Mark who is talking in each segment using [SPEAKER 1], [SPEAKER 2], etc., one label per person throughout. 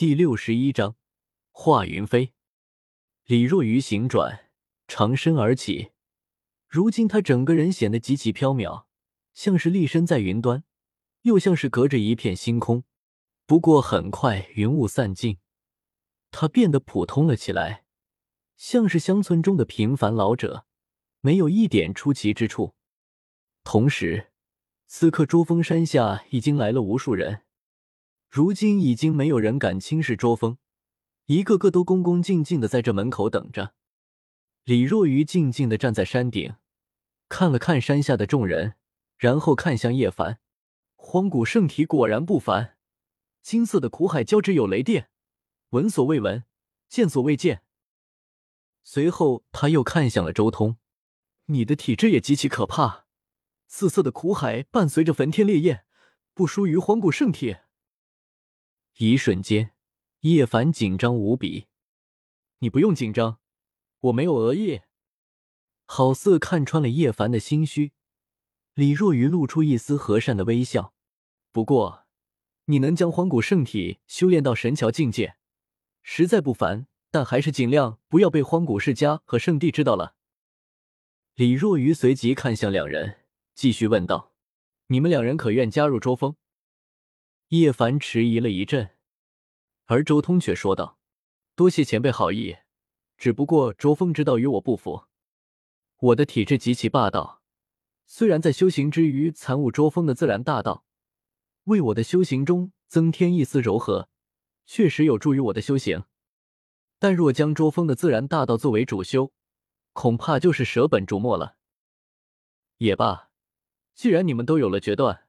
[SPEAKER 1] 第六十一章化云飞。李若愚行转，长身而起。如今他整个人显得极其飘渺，像是立身在云端，又像是隔着一片星空。不过很快云雾散尽，他变得普通了起来，像是乡村中的平凡老者，没有一点出奇之处。同时，此刻珠峰山下已经来了无数人。如今已经没有人敢轻视捉风，一个个都恭恭敬敬的在这门口等着。李若愚静静的站在山顶，看了看山下的众人，然后看向叶凡。荒古圣体果然不凡，金色的苦海交织有雷电，闻所未闻，见所未见。随后他又看向了周通，你的体质也极其可怕，四色的苦海伴随着焚天烈焰，不输于荒古圣体。一瞬间，叶凡紧张无比。你不用紧张，我没有恶意。好似看穿了叶凡的心虚，李若愚露出一丝和善的微笑。不过，你能将荒古圣体修炼到神桥境界，实在不凡。但还是尽量不要被荒古世家和圣地知道了。李若愚随即看向两人，继续问道：“你们两人可愿加入周峰？”叶凡迟疑了一阵，而周通却说道：“多谢前辈好意，只不过周峰知道与我不符，我的体质极其霸道，虽然在修行之余参悟周峰的自然大道，为我的修行中增添一丝柔和，确实有助于我的修行。但若将周峰的自然大道作为主修，恐怕就是舍本逐末了。也罢，既然你们都有了决断，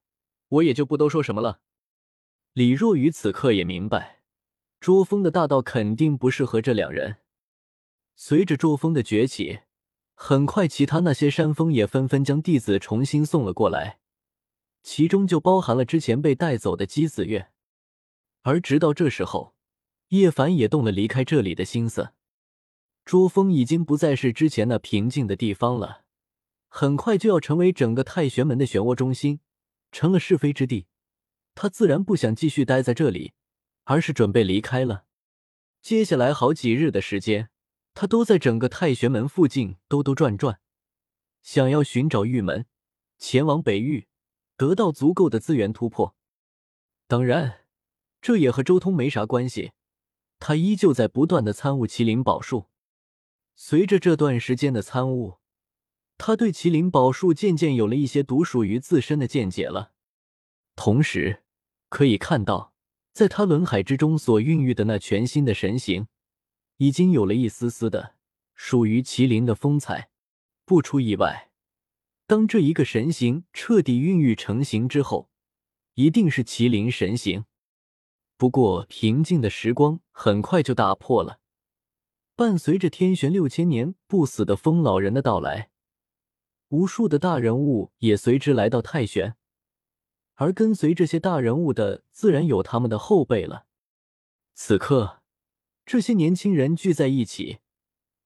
[SPEAKER 1] 我也就不多说什么了。”李若愚此刻也明白，捉风的大道肯定不适合这两人。随着捉风的崛起，很快其他那些山峰也纷纷将弟子重新送了过来，其中就包含了之前被带走的姬子月。而直到这时候，叶凡也动了离开这里的心思。捉风已经不再是之前那平静的地方了，很快就要成为整个太玄门的漩涡中心，成了是非之地。他自然不想继续待在这里，而是准备离开了。接下来好几日的时间，他都在整个太玄门附近兜兜转转，想要寻找玉门，前往北域，得到足够的资源突破。当然，这也和周通没啥关系，他依旧在不断的参悟麒麟宝术。随着这段时间的参悟，他对麒麟宝术渐渐有了一些独属于自身的见解了。同时，可以看到，在他轮海之中所孕育的那全新的神形，已经有了一丝丝的属于麒麟的风采。不出意外，当这一个神形彻底孕育成型之后，一定是麒麟神形。不过，平静的时光很快就打破了。伴随着天玄六千年不死的风老人的到来，无数的大人物也随之来到太玄。而跟随这些大人物的，自然有他们的后辈了。此刻，这些年轻人聚在一起，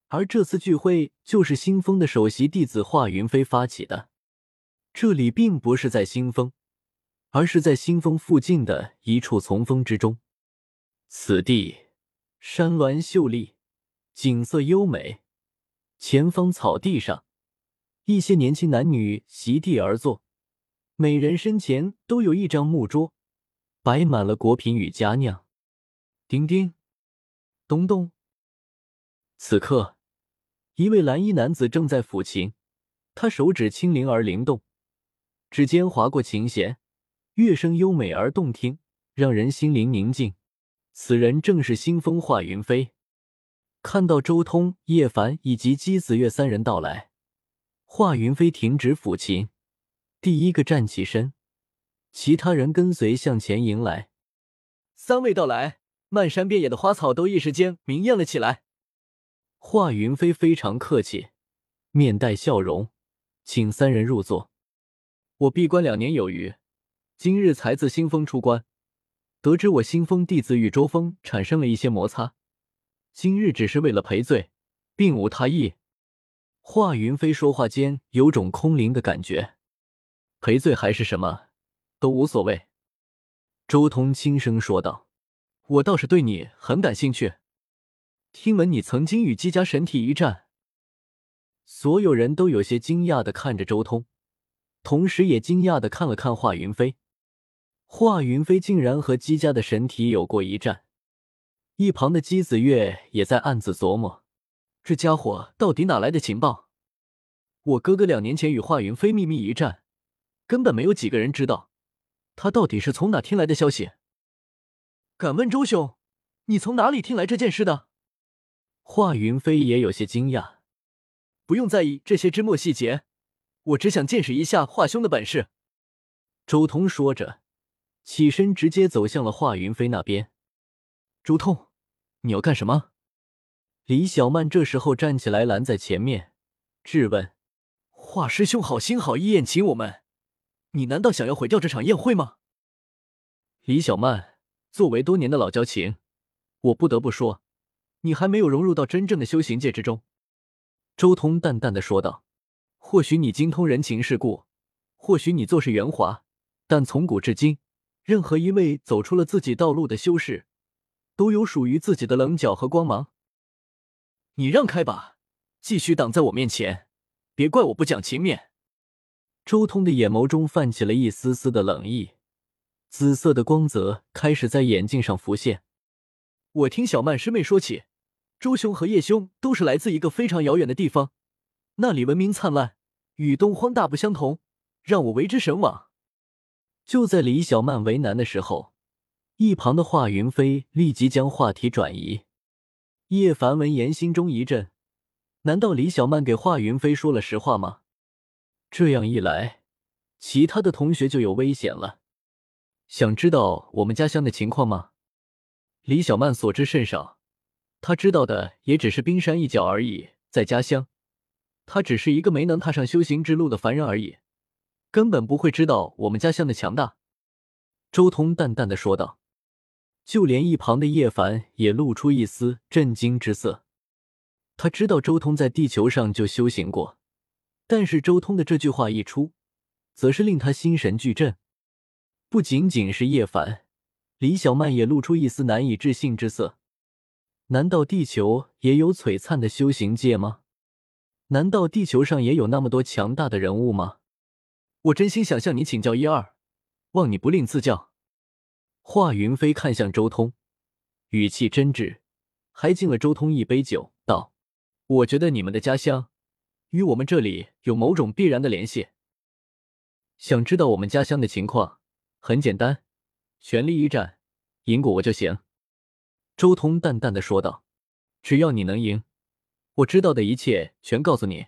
[SPEAKER 1] 而这次聚会就是新风的首席弟子华云飞发起的。这里并不是在新风，而是在新风附近的一处丛峰之中。此地山峦秀丽，景色优美。前方草地上，一些年轻男女席地而坐。每人身前都有一张木桌，摆满了果品与佳酿。叮叮，咚咚。此刻，一位蓝衣男子正在抚琴，他手指轻灵而灵动，指尖划过琴弦，乐声优美而动听，让人心灵宁静。此人正是新风化云飞。看到周通、叶凡以及姬子月三人到来，华云飞停止抚琴。第一个站起身，其他人跟随向前迎来。三位到来，漫山遍野的花草都一时间明艳了起来。华云飞非常客气，面带笑容，请三人入座。我闭关两年有余，今日才自新风出关，得知我新峰弟子与周峰产生了一些摩擦，今日只是为了赔罪，并无他意。华云飞说话间有种空灵的感觉。赔罪还是什么，都无所谓。”周通轻声说道。我倒是对你很感兴趣。听闻你曾经与姬家神体一战。”所有人都有些惊讶的看着周通，同时也惊讶的看了看华云飞。华云飞竟然和姬家的神体有过一战。一旁的姬子月也在暗自琢磨：这家伙到底哪来的情报？我哥哥两年前与华云飞秘密一战，根本没有几个人知道。他到底是从哪听来的消息？敢问周兄，你从哪里听来这件事的？华云飞也有些惊讶。不用在意这些枝末细节，我只想见识一下华兄的本事。周通说着，起身直接走向了华云飞那边。周通，你要干什么？李小曼这时候站起来拦在前面，质问：“华师兄好心好意宴请我们，你难道想要毁掉这场宴会吗？”李小曼，作为多年的老交情，我不得不说，你还没有融入到真正的修行界之中。周通淡淡的说道：“或许你精通人情世故，或许你做事圆滑，但从古至今，任何一位走出了自己道路的修士，都有属于自己的棱角和光芒。你让开吧，继续挡在我面前，别怪我不讲情面。”周通的眼眸中泛起了一丝丝的冷意，紫色的光泽开始在眼镜上浮现。我听小曼师妹说起。周兄和叶兄都是来自一个非常遥远的地方，那里文明灿烂，与东荒大不相同，让我为之神往。就在李小曼为难的时候，一旁的华云飞立即将话题转移。叶凡闻言心中一震，难道李小曼给华云飞说了实话吗？这样一来，其他的同学就有危险了。想知道我们家乡的情况吗？李小曼所知甚少。他知道的也只是冰山一角而已，在家乡，他只是一个没能踏上修行之路的凡人而已，根本不会知道我们家乡的强大。”周通淡淡的说道。就连一旁的叶凡也露出一丝震惊之色。他知道周通在地球上就修行过，但是周通的这句话一出，则是令他心神俱震。不仅仅是叶凡，李小曼也露出一丝难以置信之色。难道地球也有璀璨的修行界吗？难道地球上也有那么多强大的人物吗？我真心想向你请教一二，望你不吝赐教。华云飞看向周通，语气真挚，还敬了周通一杯酒，道：“我觉得你们的家乡与我们这里有某种必然的联系。想知道我们家乡的情况，很简单，全力一战，赢过我就行。”周通淡淡的说道：“只要你能赢，我知道的一切全告诉你。”